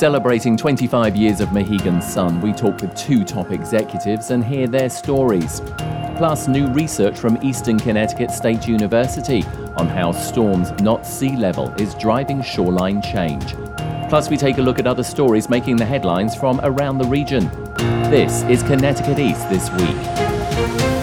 Celebrating 25 years of Mohegan Sun, we talk with two top executives and hear their stories. Plus, new research from Eastern Connecticut State University on how storms, not sea level, is driving shoreline change. Plus, we take a look at other stories making the headlines from around the region. This is Connecticut East This Week.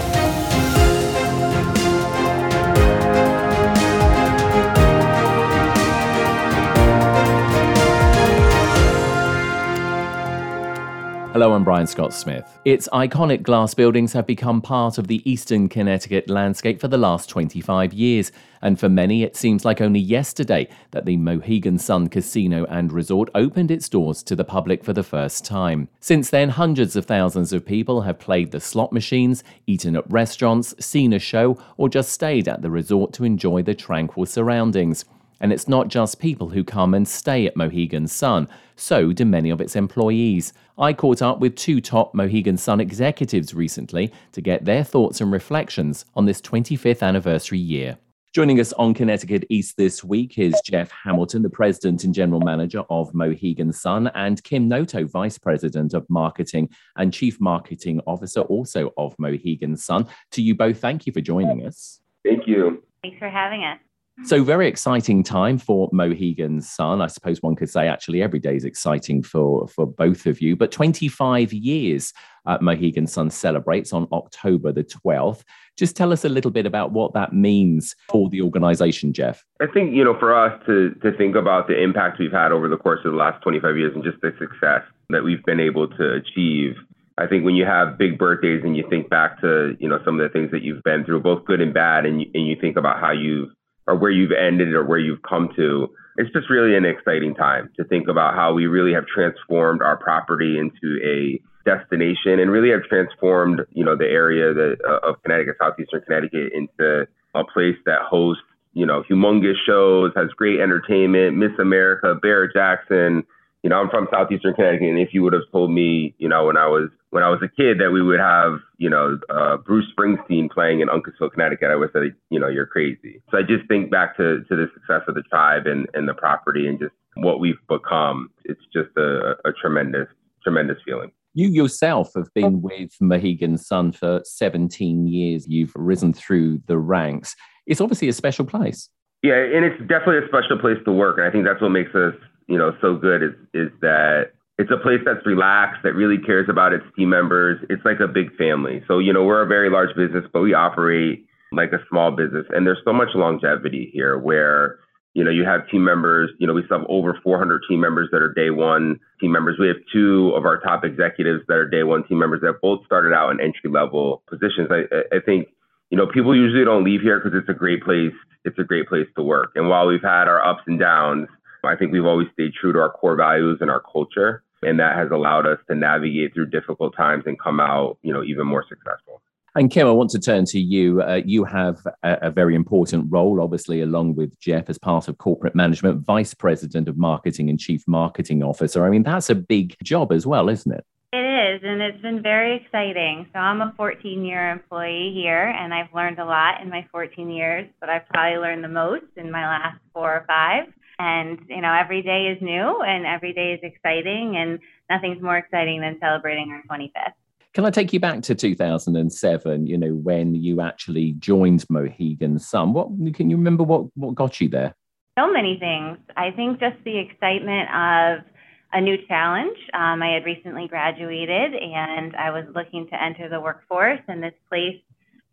Hello, I'm Brian Scott Smith. Its iconic glass buildings have become part of the eastern Connecticut landscape for the last 25 years, and for many, it seems like only yesterday that the Mohegan Sun Casino and Resort opened its doors to the public for the first time. Since then, hundreds of thousands of people have played the slot machines, eaten at restaurants, seen a show, or just stayed at the resort to enjoy the tranquil surroundings. And it's not just people who come and stay at Mohegan Sun, so do many of its employees. I caught up with two top Mohegan Sun executives recently to get their thoughts and reflections on this 25th anniversary year. Joining us on Connecticut East this week is Jeff Hamilton, the president and general manager of Mohegan Sun, and Kim Noto, vice president of marketing and chief marketing officer also of Mohegan Sun. To you both, thank you for joining us. Thank you. Thanks for having us. So, very exciting time for Mohegan Sun. I suppose one could say actually every day is exciting for, for both of you. But 25 years uh, Mohegan Sun celebrates on October the 12th. Just tell us a little bit about what that means for the organization, Jeff. I think, you know, for us to, to think about the impact we've had over the course of the last 25 years and just the success that we've been able to achieve. I think when you have big birthdays and you think back to, you know, some of the things that you've been through, both good and bad, and you, and you think about how you've or where you've ended or where you've come to. It's just really an exciting time to think about how we really have transformed our property into a destination and really have transformed, you know, the area that, uh, of Connecticut, southeastern Connecticut, into a place that hosts, you know, humongous shows, has great entertainment, Miss America, Barrett-Jackson. You know, I'm from southeastern Connecticut, and if you would have told me, you know, when I was when I was a kid that we would have, you know, uh, Bruce Springsteen playing in Uncasville, Connecticut, I would say, you know, you're crazy. So I just think back to, to the success of the tribe and, and the property and just what we've become. It's just a, a tremendous, tremendous feeling. You yourself have been with Mohegan Sun for 17 years. You've risen through the ranks. It's obviously a special place. Yeah, and it's definitely a special place to work. And I think that's what makes us, you know, so good is is that it's a place that's relaxed, that really cares about its team members. It's like a big family. So, you know, we're a very large business, but we operate like a small business. And there's so much longevity here where, you know, you have team members, you know, we still have over 400 team members that are day one team members. We have two of our top executives that are day one team members that both started out in entry level positions. I, I think, you know, people usually don't leave here because it's a great place. It's a great place to work. And while we've had our ups and downs, I think we've always stayed true to our core values and our culture and that has allowed us to navigate through difficult times and come out, you know, even more successful. And Kim, I want to turn to you. Uh, you have a, a, very important role, obviously, along with Jeff, as part of corporate management, vice president of marketing and chief marketing officer. I mean, that's a big job as well, isn't it? It is, and it's been very exciting. So I'm a 14 year employee here, and I've learned a lot in my 14 years, but I've probably learned the most in my last four or five. And, you know, every day is new and every day is exciting, and nothing's more exciting than celebrating our 25th. Can I take you back to 2007, you know, when you actually joined Mohegan Sun? What can you remember what, what got you there? So many things. I think just the excitement of a new challenge. Um, I had recently graduated and I was looking to enter the workforce, and this place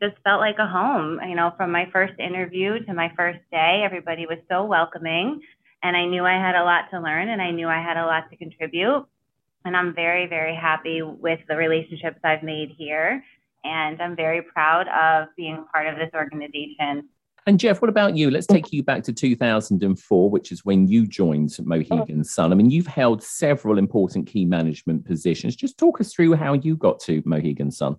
just felt like a home. You know, from my first interview to my first day, everybody was so welcoming. And I knew I had a lot to learn and I knew I had a lot to contribute. And I'm very, very happy with the relationships I've made here. And I'm very proud of being part of this organization. And Jeff, what about you? Let's take you back to 2004, which is when you joined Mohegan oh. Sun. I mean, you've held several important key management positions. Just talk us through how you got to Mohegan Sun.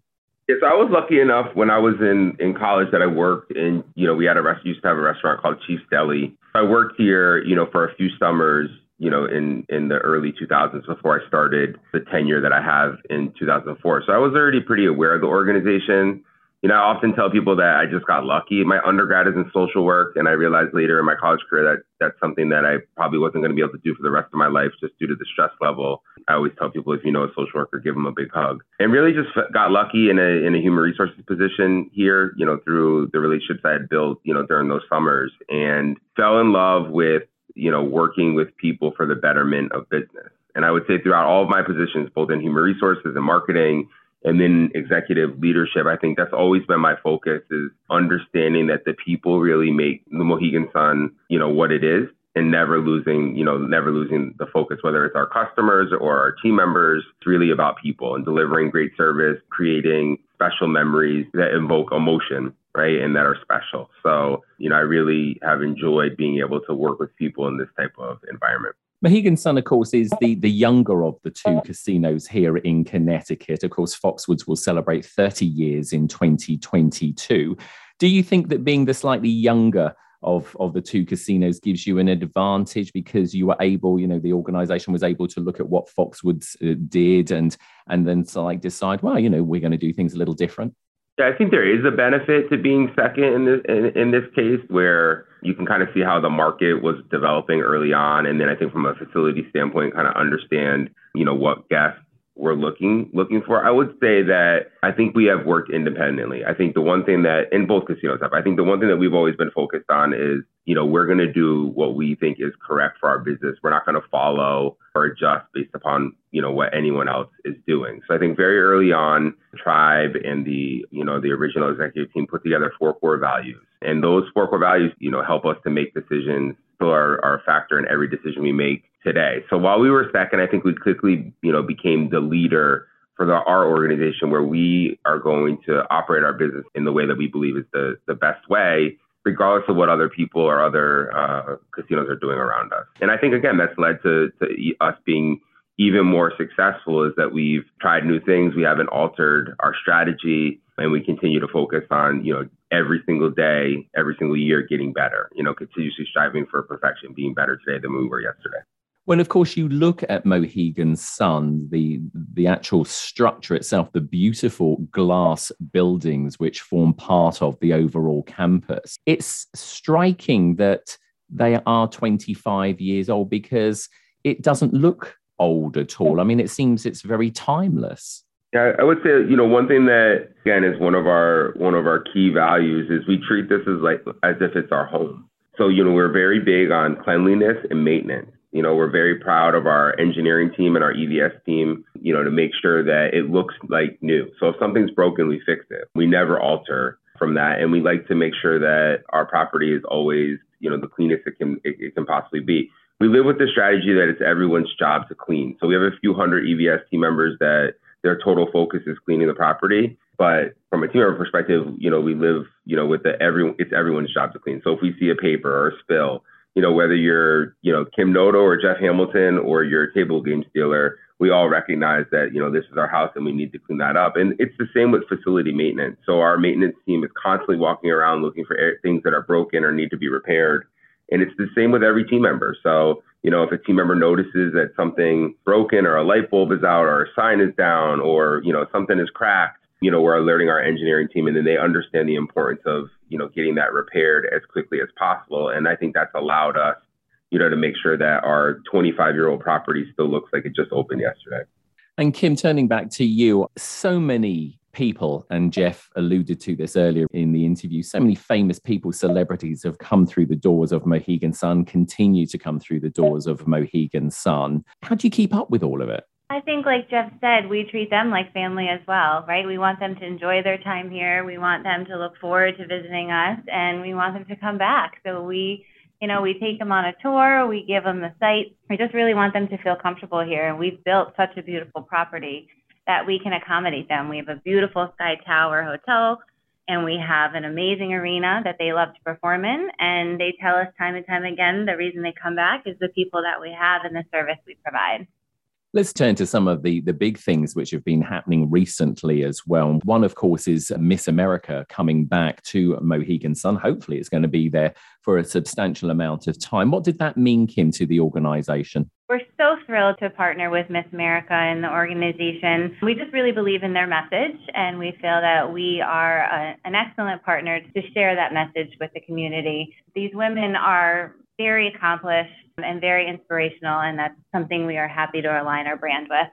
Yes, I was lucky enough when I was in, in college that I worked in, you know, we had a rest, used to have a restaurant called Chief's Deli. I worked here, you know, for a few summers, you know, in, in the early 2000s before I started the tenure that I have in 2004. So I was already pretty aware of the organization you know, I often tell people that I just got lucky. My undergrad is in social work, and I realized later in my college career that that's something that I probably wasn't going to be able to do for the rest of my life just due to the stress level. I always tell people if you know a social worker, give them a big hug. And really just got lucky in a in a human resources position here, you know, through the relationships I had built, you know, during those summers, and fell in love with you know working with people for the betterment of business. And I would say throughout all of my positions, both in human resources and marketing and then executive leadership. I think that's always been my focus is understanding that the people really make the Mohegan Sun, you know, what it is and never losing, you know, never losing the focus, whether it's our customers or our team members. It's really about people and delivering great service, creating special memories that invoke emotion, right? And that are special. So, you know, I really have enjoyed being able to work with people in this type of environment. Mohegan Sun, of course, is the, the younger of the two casinos here in Connecticut. Of course, Foxwoods will celebrate 30 years in 2022. Do you think that being the slightly younger of, of the two casinos gives you an advantage because you were able, you know, the organization was able to look at what Foxwoods uh, did and and then like decide, well, you know, we're going to do things a little different? Yeah, I think there is a benefit to being second in this in, in this case, where you can kind of see how the market was developing early on, and then I think from a facility standpoint, kind of understand you know what guests we're looking looking for. I would say that I think we have worked independently. I think the one thing that in both casinos have, I think the one thing that we've always been focused on is, you know, we're to do what we think is correct for our business. We're not to follow or adjust based upon, you know, what anyone else is doing. So I think very early on, Tribe and the, you know, the original executive team put together four core values. And those four core values, you know, help us to make decisions still are, are a factor in every decision we make today. So while we were second, I think we quickly, you know, became the leader for the, our organization where we are going to operate our business in the way that we believe is the, the best way, regardless of what other people or other uh, casinos are doing around us. And I think, again, that's led to, to us being even more successful is that we've tried new things. We haven't altered our strategy and we continue to focus on, you know, every single day, every single year getting better, you know, continuously striving for perfection, being better today than we were yesterday. Well, of course, you look at Mohegan Sun, the the actual structure itself, the beautiful glass buildings which form part of the overall campus. It's striking that they are 25 years old because it doesn't look old at all. I mean, it seems it's very timeless. Yeah, I would say you know one thing that again is one of our one of our key values is we treat this as like as if it's our home. So you know we're very big on cleanliness and maintenance. You know we're very proud of our engineering team and our EVS team. You know to make sure that it looks like new. So if something's broken, we fix it. We never alter from that, and we like to make sure that our property is always you know the cleanest it can it, it can possibly be we live with the strategy that it's everyone's job to clean. So we have a few hundred EVS team members that their total focus is cleaning the property. But from a team member perspective, you know, we live, you know, with the everyone, it's everyone's job to clean. So if we see a paper or a spill, you know, whether you're, you know, Kim Noto or Jeff Hamilton or you're table games dealer, we all recognize that, you know, this is our house and we need to clean that up. And it's the same with facility maintenance. So our maintenance team is constantly walking around looking for things that are broken or need to be repaired. And it's the same with every team member. So, you know, if a team member notices that something broken or a light bulb is out or a sign is down or, you know, something is cracked, you know, we're alerting our engineering team and then they understand the importance of, you know, getting that repaired as quickly as possible. And I think that's allowed us, you know, to make sure that our 25 year old property still looks like it just opened yesterday. And Kim, turning back to you, so many people, and Jeff alluded to this earlier in the interview, so many famous people, celebrities have come through the doors of Mohegan Sun, continue to come through the doors of Mohegan Sun. How do you keep up with all of it? I think, like Jeff said, we treat them like family as well, right? We want them to enjoy their time here. We want them to look forward to visiting us, and we want them to come back. So we, you know, we take them on a tour, we give them the site. We just really want them to feel comfortable here, and we've built such a beautiful property that we can accommodate them. We have a beautiful Sky Tower hotel and we have an amazing arena that they love to perform in. And they tell us time and time again the reason they come back is the people that we have and the service we provide. Let's turn to some of the, the big things which have been happening recently as well. One, of course, is Miss America coming back to Mohegan Sun. Hopefully, it's going to be there for a substantial amount of time. What did that mean, Kim, to the organization? We're so thrilled to partner with Miss America and the organization. We just really believe in their message, and we feel that we are a, an excellent partner to share that message with the community. These women are very accomplished and very inspirational, and that's something we are happy to align our brand with.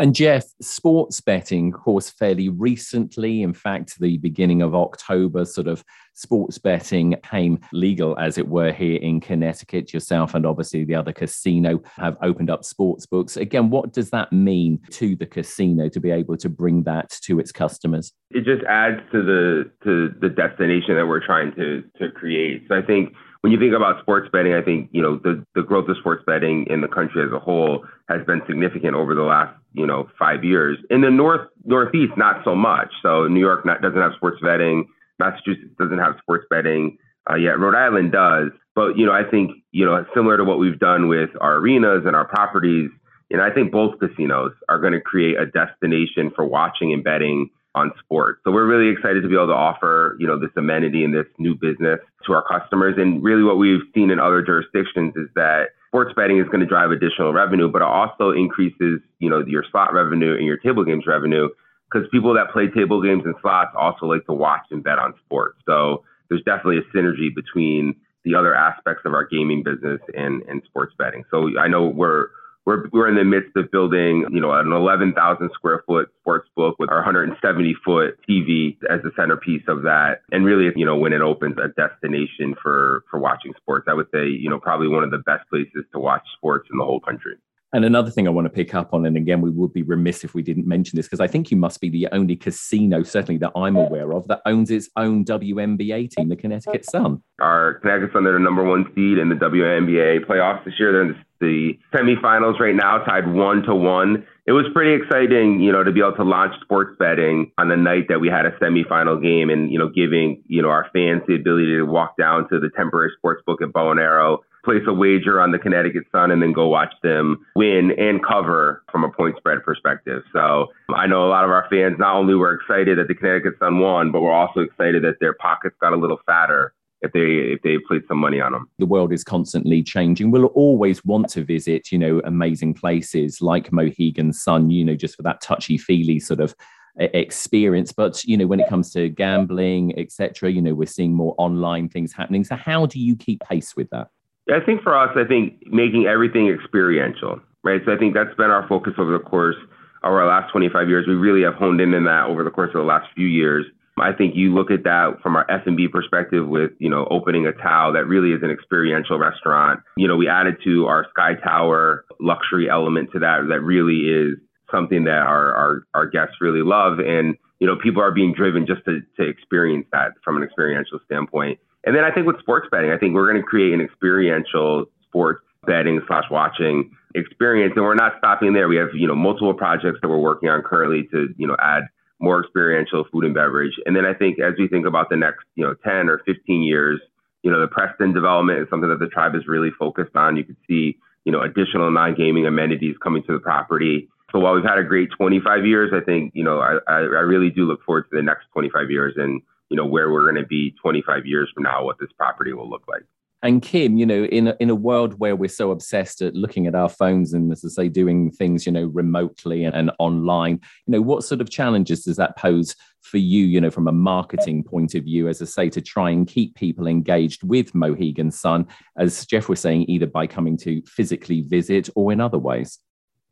And Jeff, sports betting, of course, fairly recently, in fact, the beginning of October, sort of sports betting came legal, as it were, here in Connecticut. Yourself and obviously the other casino have opened up sports books. Again, what does that mean to the casino to be able to bring that to its customers? It just adds to the to the destination that we're trying to to create. So I think when you think about sports betting, I think you know the the growth of sports betting in the country as a whole has been significant over the last you know five years. In the north northeast, not so much. So New York not, doesn't have sports betting. Massachusetts doesn't have sports betting uh, yet. Rhode Island does. But you know, I think you know similar to what we've done with our arenas and our properties. You know, I think both casinos are going to create a destination for watching and betting on sports. So we're really excited to be able to offer, you know, this amenity and this new business to our customers. And really what we've seen in other jurisdictions is that sports betting is going to drive additional revenue, but it also increases, you know, your slot revenue and your table games revenue because people that play table games and slots also like to watch and bet on sports. So there's definitely a synergy between the other aspects of our gaming business and, and sports betting. So I know we're we're, we're in the midst of building, you know, an 11,000 square foot sports book with our 170 foot TV as the centerpiece of that. And really, you know, when it opens a destination for, for watching sports, I would say, you know, probably one of the best places to watch sports in the whole country. And another thing I want to pick up on, and again, we would be remiss if we didn't mention this, because I think you must be the only casino, certainly that I'm aware of, that owns its own WNBA team, the Connecticut Sun. Our Connecticut Sun, they're the number one seed in the WNBA playoffs this year. They're in the semifinals right now, tied one to one. It was pretty exciting, you know, to be able to launch sports betting on the night that we had a semifinal game and, you know, giving, you know, our fans the ability to walk down to the temporary sports book at Bow and Arrow place a wager on the Connecticut Sun and then go watch them win and cover from a point spread perspective. So I know a lot of our fans not only were excited that the Connecticut Sun won, but we're also excited that their pockets got a little fatter if they if they played some money on them. The world is constantly changing. We'll always want to visit, you know, amazing places like Mohegan Sun, you know, just for that touchy feely sort of experience but you know when it comes to gambling etc you know we're seeing more online things happening so how do you keep pace with that I think for us, I think making everything experiential, right? So I think that's been our focus over the course of our last 25 years. We really have honed in on that over the course of the last few years. I think you look at that from our F&B perspective with, you know, opening a Tao that really is an experiential restaurant. You know, we added to our Sky Tower luxury element to that that really is something that our, our, our guests really love. And, you know, people are being driven just to, to experience that from an experiential standpoint. And then I think with sports betting, I think we're going to create an experiential sports betting slash watching experience. And we're not stopping there. We have, you know, multiple projects that we're working on currently to, you know, add more experiential food and beverage. And then I think as we think about the next, you know, 10 or 15 years, you know, the Preston development is something that the tribe is really focused on. You can see, you know, additional non-gaming amenities coming to the property. So while we've had a great 25 years, I think, you know, I, I, really do look forward to the next 25 years and, you know, where we're going to be 25 years from now, what this property will look like. And Kim, you know, in a, in a world where we're so obsessed at looking at our phones and, as I say, doing things, you know, remotely and, and online, you know, what sort of challenges does that pose for you, you know, from a marketing point of view, as I say, to try and keep people engaged with Mohegan Sun, as Jeff was saying, either by coming to physically visit or in other ways?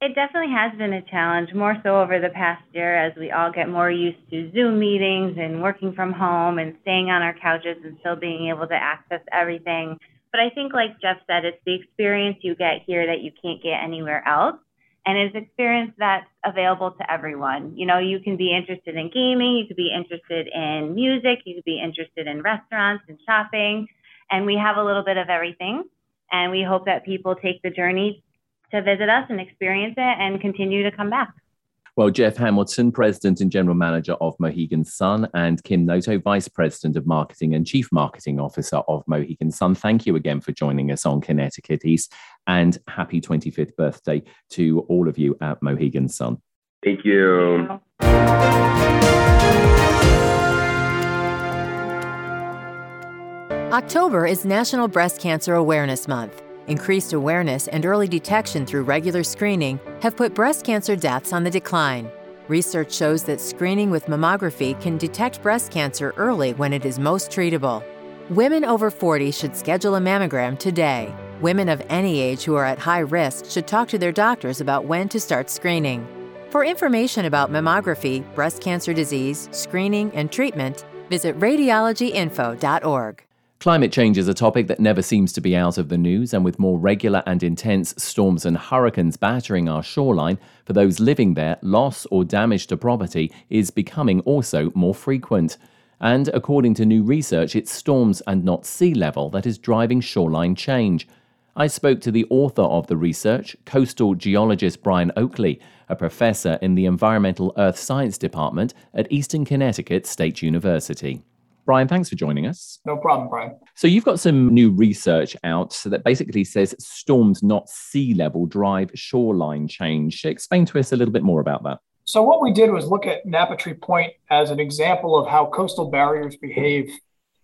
It definitely has been a challenge, more so over the past year as we all get more used to Zoom meetings and working from home and staying on our couches and still being able to access everything. But I think, like Jeff said, it's the experience you get here that you can't get anywhere else. And it's experience that's available to everyone. You know, you can be interested in gaming, you could be interested in music, you could be interested in restaurants and shopping. And we have a little bit of everything. And we hope that people take the journey to visit us and experience it and continue to come back. Well, Jeff Hamilton, President and General Manager of Mohegan Sun, and Kim Noto, Vice President of Marketing and Chief Marketing Officer of Mohegan Sun, thank you again for joining us on Connecticut East and happy 25th birthday to all of you at Mohegan Sun. Thank you. October is National Breast Cancer Awareness Month. Increased awareness and early detection through regular screening have put breast cancer deaths on the decline. Research shows that screening with mammography can detect breast cancer early when it is most treatable. Women over 40 should schedule a mammogram today. Women of any age who are at high risk should talk to their doctors about when to start screening. For information about mammography, breast cancer disease, screening, and treatment, visit radiologyinfo.org. Climate change is a topic that never seems to be out of the news, and with more regular and intense storms and hurricanes battering our shoreline, for those living there, loss or damage to property is becoming also more frequent. And according to new research, it's storms and not sea level that is driving shoreline change. I spoke to the author of the research, coastal geologist Brian Oakley, a professor in the Environmental Earth Science Department at Eastern Connecticut State University. Brian, thanks for joining us. No problem, Brian. So, you've got some new research out that basically says storms, not sea level, drive shoreline change. Explain to us a little bit more about that. So, what we did was look at Napatree Point as an example of how coastal barriers behave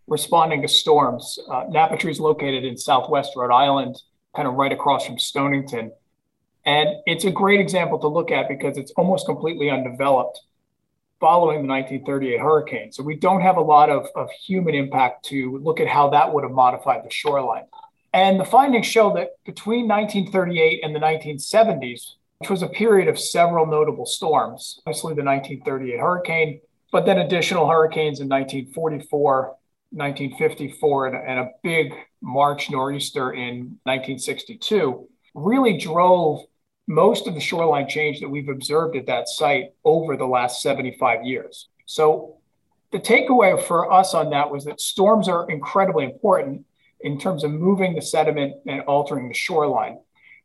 responding to storms. Uh, Napatree is located in southwest Rhode Island, kind of right across from Stonington. And it's a great example to look at because it's almost completely undeveloped following the 1938 hurricane. So we don't have a lot of, of human impact to look at how that would have modified the shoreline. And the findings show that between 1938 and the 1970s, which was a period of several notable storms, obviously the 1938 hurricane, but then additional hurricanes in 1944, 1954, and, and a big March nor'easter in 1962, really drove most of the shoreline change that we've observed at that site over the last 75 years. So the takeaway for us on that was that storms are incredibly important in terms of moving the sediment and altering the shoreline.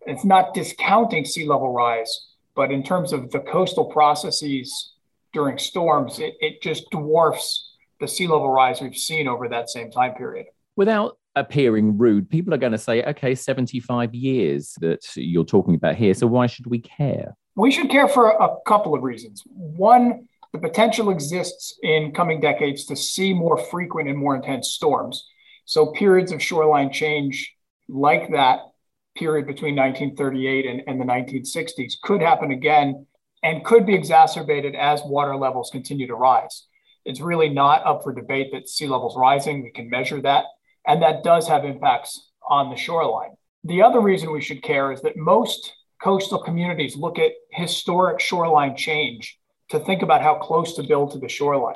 It's not discounting sea level rise, but in terms of the coastal processes during storms, it, it just dwarfs the sea level rise we've seen over that same time period. Without appearing rude, people are going to say, okay, 75 years that you're talking about here. So why should we care? We should care for a couple of reasons. One, the potential exists in coming decades to see more frequent and more intense storms. So periods of shoreline change like that period between 1938 and, and the 1960s could happen again and could be exacerbated as water levels continue to rise. It's really not up for debate that sea levels rising. We can measure that and that does have impacts on the shoreline. The other reason we should care is that most coastal communities look at historic shoreline change to think about how close to build to the shoreline.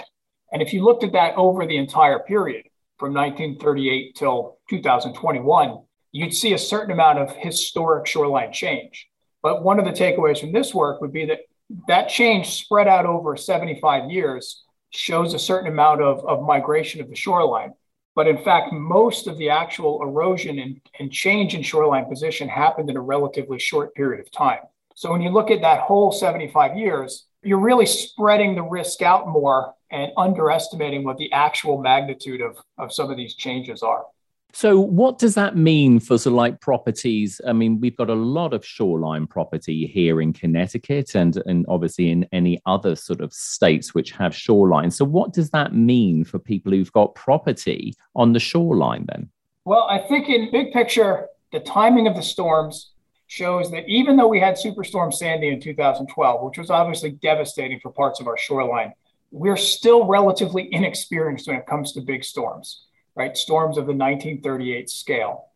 And if you looked at that over the entire period from 1938 till 2021, you'd see a certain amount of historic shoreline change. But one of the takeaways from this work would be that that change spread out over 75 years shows a certain amount of, of migration of the shoreline. But in fact, most of the actual erosion and, and change in shoreline position happened in a relatively short period of time. So when you look at that whole 75 years, you're really spreading the risk out more and underestimating what the actual magnitude of, of some of these changes are. So, what does that mean for sort of like properties? I mean, we've got a lot of shoreline property here in Connecticut and, and obviously in any other sort of states which have shoreline. So, what does that mean for people who've got property on the shoreline then? Well, I think in big picture, the timing of the storms shows that even though we had Superstorm Sandy in 2012, which was obviously devastating for parts of our shoreline, we're still relatively inexperienced when it comes to big storms right? Storms of the 1938 scale.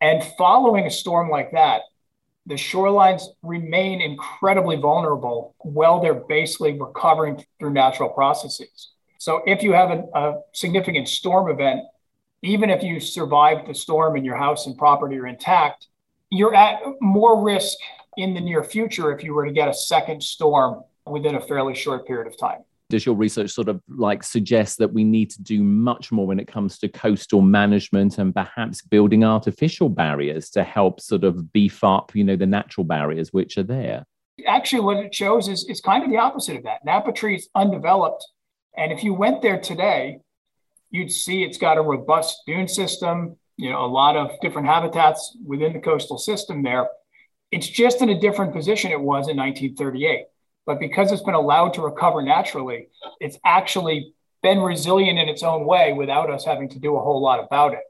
And following a storm like that, the shorelines remain incredibly vulnerable while they're basically recovering through natural processes. So if you have a, a significant storm event, even if you survived the storm and your house and property are intact, you're at more risk in the near future if you were to get a second storm within a fairly short period of time does your research sort of like suggest that we need to do much more when it comes to coastal management and perhaps building artificial barriers to help sort of beef up you know the natural barriers which are there Actually, what it shows is, is kind of the opposite of that. Napatree is undeveloped. And if you went there today, you'd see it's got a robust dune system, you know, a lot of different habitats within the coastal system there. It's just in a different position it was in 1938. But because it's been allowed to recover naturally, it's actually been resilient in its own way without us having to do a whole lot about it.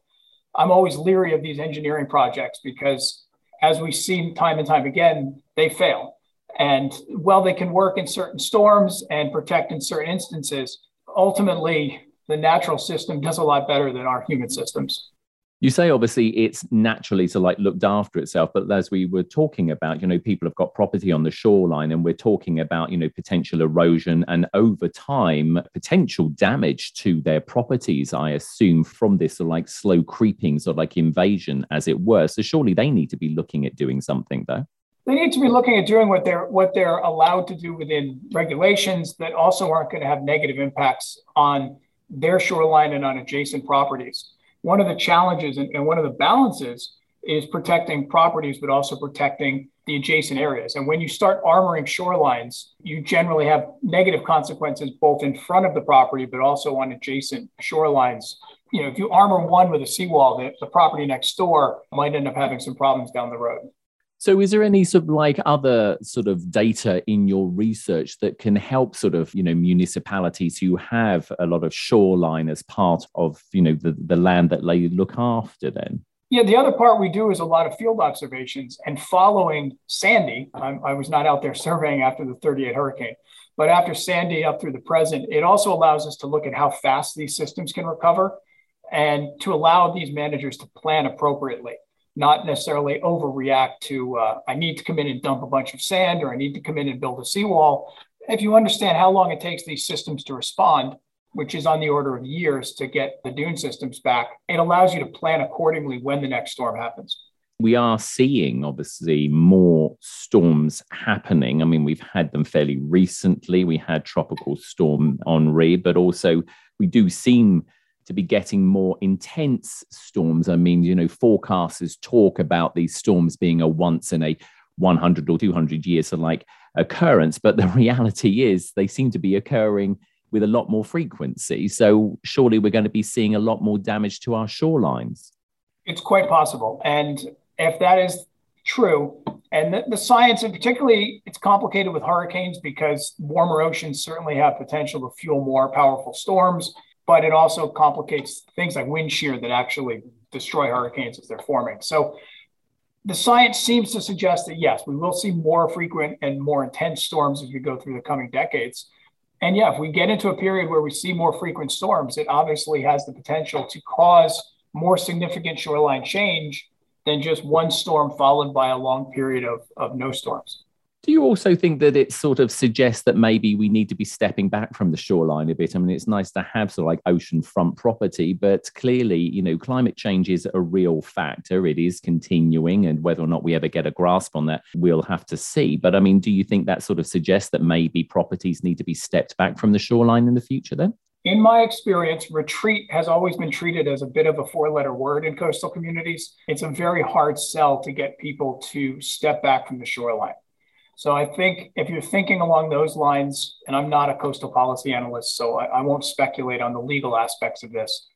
I'm always leery of these engineering projects because, as we've seen time and time again, they fail. And while they can work in certain storms and protect in certain instances, ultimately, the natural system does a lot better than our human systems. You say obviously it's naturally to like looked after itself, but as we were talking about, you know, people have got property on the shoreline and we're talking about, you know, potential erosion and over time potential damage to their properties, I assume, from this sort of like slow creeping, sort of like invasion, as it were. So surely they need to be looking at doing something though they need to be looking at doing what they're what they're allowed to do within regulations that also aren't going to have negative impacts on their shoreline and on adjacent properties. One of the challenges and, and one of the balances is protecting properties, but also protecting the adjacent areas. And when you start armoring shorelines, you generally have negative consequences both in front of the property, but also on adjacent shorelines. You know, if you armor one with a seawall, the, the property next door might end up having some problems down the road. So, is there any sort of like other sort of data in your research that can help sort of, you know, municipalities who have a lot of shoreline as part of, you know, the, the land that they look after then? Yeah, the other part we do is a lot of field observations and following Sandy. I'm, i was not out there surveying after the 38 hurricane, but after Sandy up through the present, it also allows us to look at how fast these systems can recover and to allow these managers to plan appropriately not necessarily overreact to uh, I need to come in and dump a bunch of sand or I need to come in and build a seawall. If you understand how long it takes these systems to respond, which is on the order of years to get the dune systems back, it allows you to plan accordingly when the next storm happens. We are seeing obviously more storms happening. I mean, we've had them fairly recently. We had Tropical Storm Henri, but also we do seem to be getting more intense storms. I mean, you know, forecasters talk about these storms being a once in a 100 or 200 years of like occurrence, but the reality is they seem to be occurring with a lot more frequency. So surely we're going to be seeing a lot more damage to our shorelines. It's quite possible. And if that is true, and the, the science, and particularly it's complicated with hurricanes because warmer oceans certainly have potential to fuel more powerful storms but it also complicates things like wind shear that actually destroy hurricanes as they're forming. So the science seems to suggest that yes, we will see more frequent and more intense storms as we go through the coming decades. And yeah, if we get into a period where we see more frequent storms, it obviously has the potential to cause more significant shoreline change than just one storm followed by a long period of, of no storms. Do you also think that it sort of suggests that maybe we need to be stepping back from the shoreline a bit? I mean, it's nice to have sort of like ocean front property, but clearly, you know, climate change is a real factor. It is continuing, and whether or not we ever get a grasp on that, we'll have to see. But I mean, do you think that sort of suggests that maybe properties need to be stepped back from the shoreline in the future then? In my experience, retreat has always been treated as a bit of a four letter word in coastal communities. It's a very hard sell to get people to step back from the shoreline. So I think if you're thinking along those lines, and I'm not a coastal policy analyst, so I, I, won't speculate on the legal aspects of this,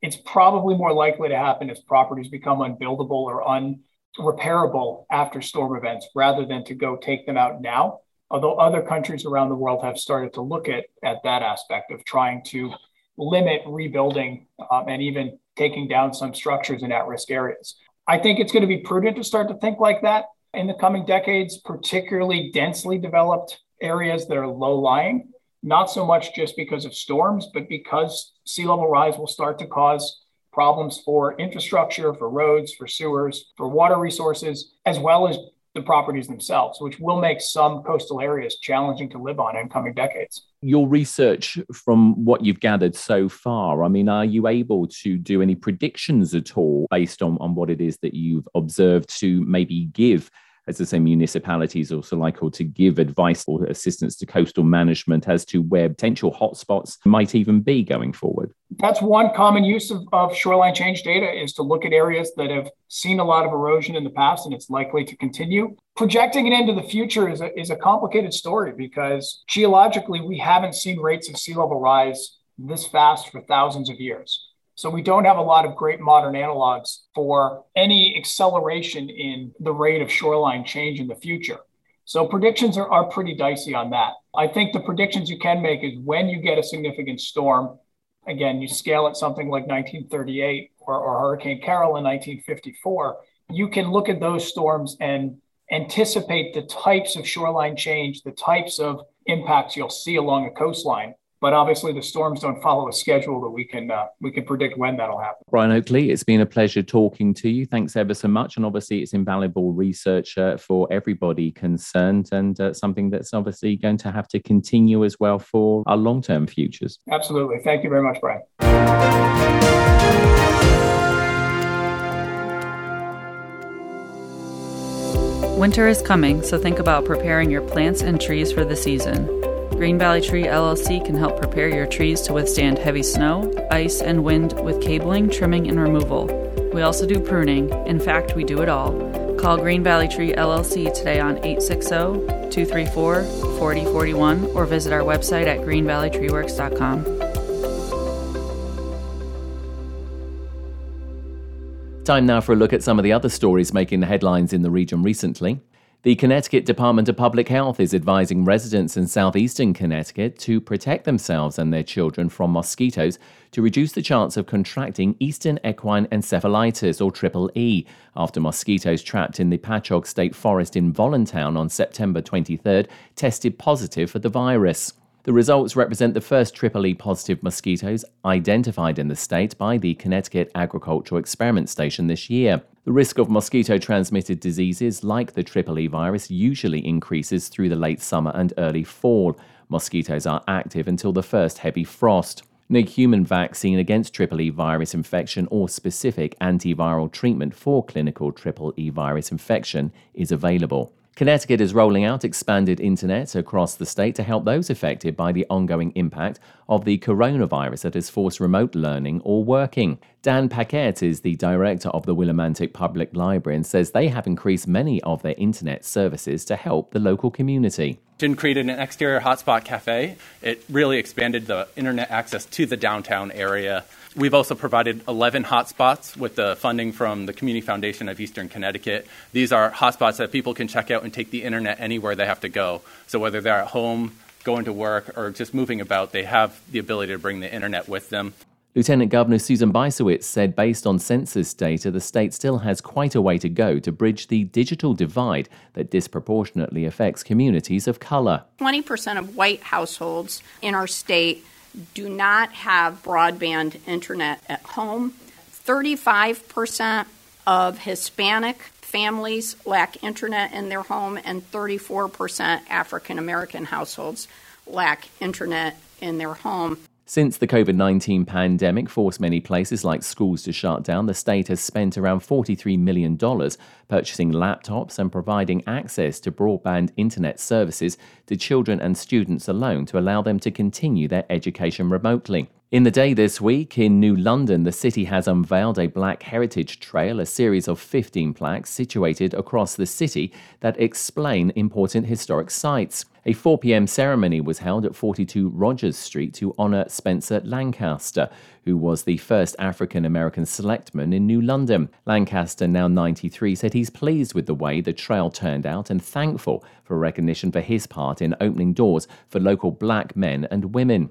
it's probably more likely to happen as properties become unbuildable or unrepairable after storm events rather than to go take them out now. Although other countries around the world have started to look at, at that aspect of trying to limit rebuilding um, and even taking down some structures in at risk areas. I think it's going to be prudent to start to think like that in the coming decades, particularly densely developed areas that are low lying, not so much just because of storms, but because sea level rise will start to cause problems for infrastructure, for roads, for sewers, for water resources, as well as the properties themselves, which will make some coastal areas challenging to live on in coming decades. Your research from what you've gathered so far, I mean, are you able to do any predictions at all based on, on what it is that you've observed to maybe give as I say, municipalities also likely to give advice or assistance to coastal management as to where potential hotspots might even be going forward? That's one common use of, of shoreline change data is to look at areas that have seen a lot of erosion in the past and it's likely to continue. Projecting it into the future is a, is a complicated story because geologically, we haven't seen rates of sea level rise this fast for thousands of years. So we don't have a lot of great modern analogs for any acceleration in the rate of shoreline change in the future. So predictions are, are pretty dicey on that. I think the predictions you can make is when you get a significant storm, again, you scale it something like 1938 or, or Hurricane Carol in 1954, you can look at those storms and anticipate the types of shoreline change, the types of impacts you'll see along a coastline but obviously the storms don't follow a schedule that we can uh, we can predict when that'll happen. Brian Oakley, it's been a pleasure talking to you. Thanks ever so much, and obviously it's invaluable research uh, for everybody concerned, and uh, something that's obviously going to have to continue as well for our long term futures. Absolutely, thank you very much, Brian. Winter is coming, so think about preparing your plants and trees for the season. Green Valley Tree LLC can help prepare your trees to withstand heavy snow, ice, and wind with cabling, trimming, and removal. We also do pruning. In fact, we do it all. Call Green Valley Tree LLC today on 860 234 4041 or visit our website at greenvalleytreeworks.com. Time now for a look at some of the other stories making the headlines in the region recently. The Connecticut Department of Public Health is advising residents in southeastern Connecticut to protect themselves and their children from mosquitoes to reduce the chance of contracting eastern equine encephalitis or triple E after mosquitoes trapped in the Pachaug State Forest in Voluntown on September 23rd tested positive for the virus. The results represent the first triple E positive mosquitoes identified in the state by the Connecticut Agricultural Experiment Station this year. The risk of mosquito transmitted diseases like the triple E virus usually increases through the late summer and early fall. Mosquitoes are active until the first heavy frost. No human vaccine against triple E virus infection or specific antiviral treatment for clinical triple E virus infection is available. Connecticut is rolling out expanded internet across the state to help those affected by the ongoing impact of the coronavirus that has forced remote learning or working. Dan Paquette is the director of the Willimantic Public Library and says they have increased many of their internet services to help the local community. Didn't create an exterior hotspot cafe. It really expanded the internet access to the downtown area We've also provided 11 hotspots with the funding from the Community Foundation of Eastern Connecticut. These are hotspots that people can check out and take the internet anywhere they have to go. So whether they're at home, going to work, or just moving about, they have the ability to bring the internet with them. Lieutenant Governor Susan Bysiewicz said based on census data, the state still has quite a way to go to bridge the digital divide that disproportionately affects communities of color. 20% of white households in our state do not have broadband internet at home. 35% of Hispanic families lack internet in their home, and 34% African American households lack internet in their home. Since the COVID 19 pandemic forced many places like schools to shut down, the state has spent around $43 million purchasing laptops and providing access to broadband internet services to children and students alone to allow them to continue their education remotely. In the day this week, in New London, the city has unveiled a Black Heritage Trail, a series of 15 plaques situated across the city that explain important historic sites. A 4 p.m. ceremony was held at 42 Rogers Street to honor Spencer Lancaster, who was the first African American selectman in New London. Lancaster, now 93, said he's pleased with the way the trail turned out and thankful for recognition for his part in opening doors for local black men and women.